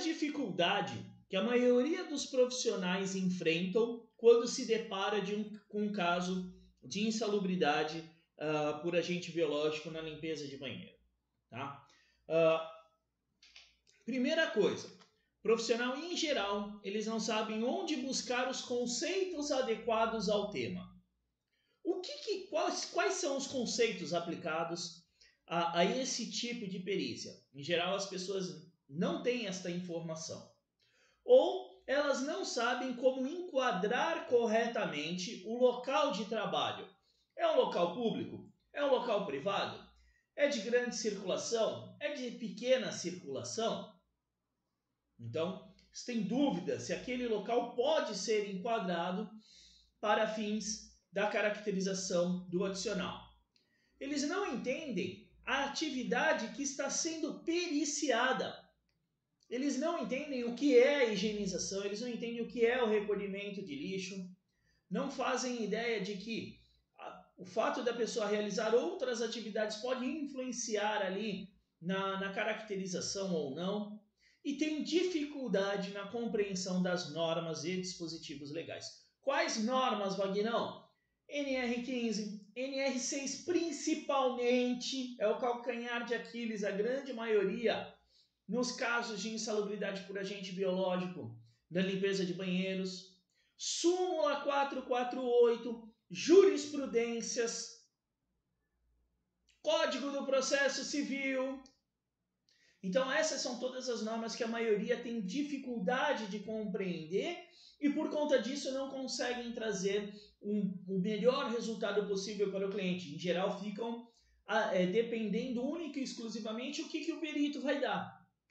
dificuldade que a maioria dos profissionais enfrentam quando se depara de um, com um caso de insalubridade uh, por agente biológico na limpeza de banheiro. Tá? Uh, primeira coisa, profissional em geral, eles não sabem onde buscar os conceitos adequados ao tema. O que, que quais, quais são os conceitos aplicados a, a esse tipo de perícia? Em geral, as pessoas não têm esta informação ou elas não sabem como enquadrar corretamente o local de trabalho. É um local público? É um local privado? É de grande circulação? É de pequena circulação? Então, se tem dúvida se aquele local pode ser enquadrado para fins da caracterização do adicional. Eles não entendem a atividade que está sendo periciada. Eles não entendem o que é a higienização, eles não entendem o que é o recolhimento de lixo, não fazem ideia de que o fato da pessoa realizar outras atividades pode influenciar ali na, na caracterização ou não, e tem dificuldade na compreensão das normas e dispositivos legais. Quais normas, Vagnão? NR15, NR6 principalmente é o calcanhar de Aquiles, a grande maioria nos casos de insalubridade por agente biológico, na limpeza de banheiros, súmula 448, jurisprudências, Código do Processo Civil. Então, essas são todas as normas que a maioria tem dificuldade de compreender e, por conta disso, não conseguem trazer um, o melhor resultado possível para o cliente. Em geral, ficam é, dependendo única e exclusivamente o que, que o perito vai dar.